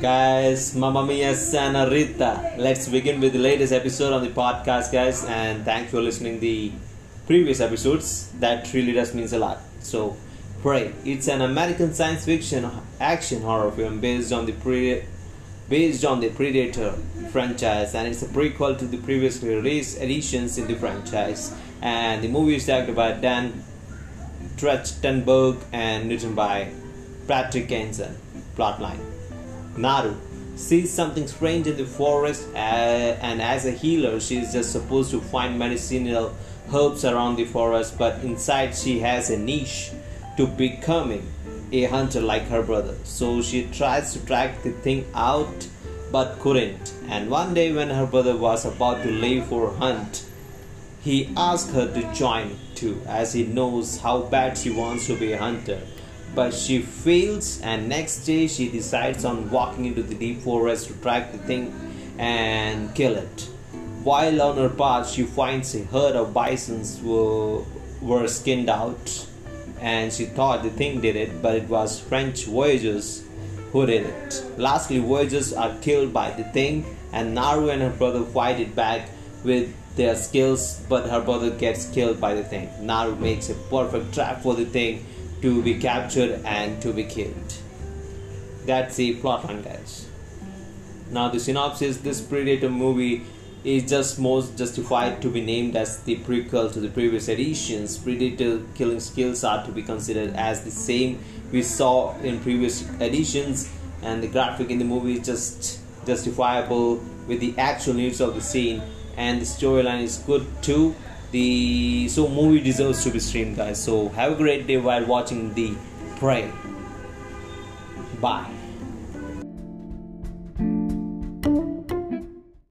Guys, Mamma Mia Sanarita. Let's begin with the latest episode on the podcast, guys. And thanks for listening the previous episodes. That really does means a lot. So, Prey. It's an American science fiction action horror film based on the pre- based on the Predator franchise, and it's a prequel to the previously released editions in the franchise. And the movie is directed by Dan Trachtenberg and written by Patrick Aison. Plotline Naru sees something strange in the forest, uh, and as a healer, she is just supposed to find medicinal herbs around the forest, but inside, she has a niche to becoming a hunter like her brother. So she tries to track the thing out but couldn't. And one day, when her brother was about to leave for hunt, he asked her to join too, as he knows how bad she wants to be a hunter but she fails and next day she decides on walking into the deep forest to track the thing and kill it. While on her path she finds a herd of bisons were, were skinned out and she thought the thing did it but it was french voyagers who did it. Lastly voyagers are killed by the thing and naru and her brother fight it back with their skills but her brother gets killed by the thing. Naru makes a perfect trap for the thing to be captured and to be killed. That's the plotline, guys. Now, the synopsis this Predator movie is just most justified to be named as the prequel to the previous editions. Predator killing skills are to be considered as the same we saw in previous editions, and the graphic in the movie is just justifiable with the actual needs of the scene, and the storyline is good too the so movie deserves to be streamed guys. So have a great day while watching the prey. Bye